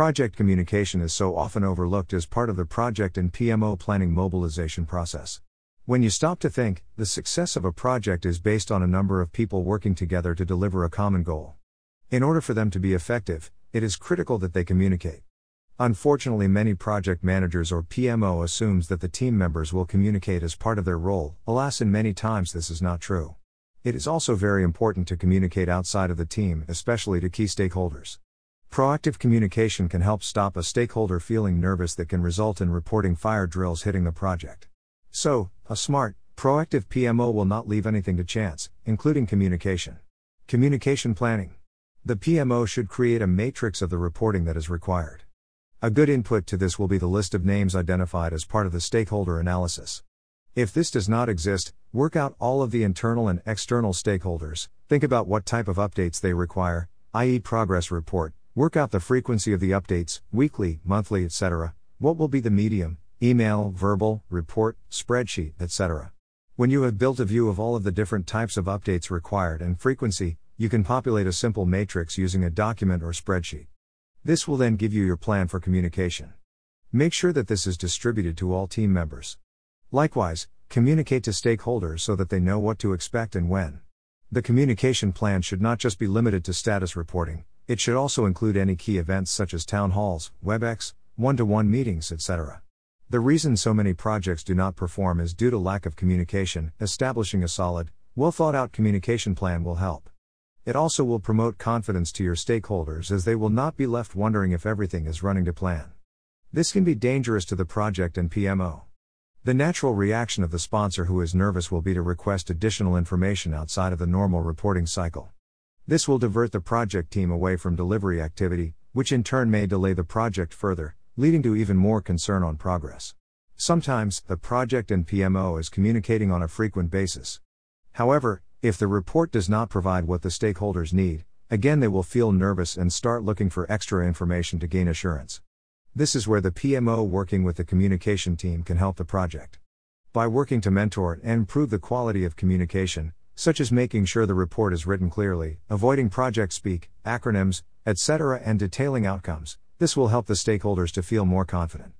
Project communication is so often overlooked as part of the project and PMO planning mobilization process. When you stop to think, the success of a project is based on a number of people working together to deliver a common goal. In order for them to be effective, it is critical that they communicate. Unfortunately, many project managers or PMO assumes that the team members will communicate as part of their role. Alas, in many times this is not true. It is also very important to communicate outside of the team, especially to key stakeholders. Proactive communication can help stop a stakeholder feeling nervous that can result in reporting fire drills hitting the project. So, a smart, proactive PMO will not leave anything to chance, including communication. Communication planning. The PMO should create a matrix of the reporting that is required. A good input to this will be the list of names identified as part of the stakeholder analysis. If this does not exist, work out all of the internal and external stakeholders, think about what type of updates they require, i.e., progress report, work out the frequency of the updates, weekly, monthly, etc., what will be the medium, email, verbal, report, spreadsheet, etc. When you have built a view of all of the different types of updates required and frequency, you can populate a simple matrix using a document or spreadsheet. This will then give you your plan for communication. Make sure that this is distributed to all team members. Likewise, communicate to stakeholders so that they know what to expect and when. The communication plan should not just be limited to status reporting, it should also include any key events such as town halls, WebEx, one to one meetings, etc. The reason so many projects do not perform is due to lack of communication. Establishing a solid, well thought out communication plan will help. It also will promote confidence to your stakeholders as they will not be left wondering if everything is running to plan. This can be dangerous to the project and PMO. The natural reaction of the sponsor who is nervous will be to request additional information outside of the normal reporting cycle. This will divert the project team away from delivery activity, which in turn may delay the project further, leading to even more concern on progress. Sometimes, the project and PMO is communicating on a frequent basis. However, if the report does not provide what the stakeholders need, again they will feel nervous and start looking for extra information to gain assurance. This is where the PMO working with the communication team can help the project. By working to mentor and improve the quality of communication, such as making sure the report is written clearly, avoiding project speak, acronyms, etc., and detailing outcomes, this will help the stakeholders to feel more confident.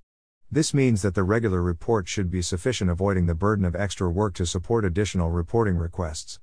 This means that the regular report should be sufficient, avoiding the burden of extra work to support additional reporting requests.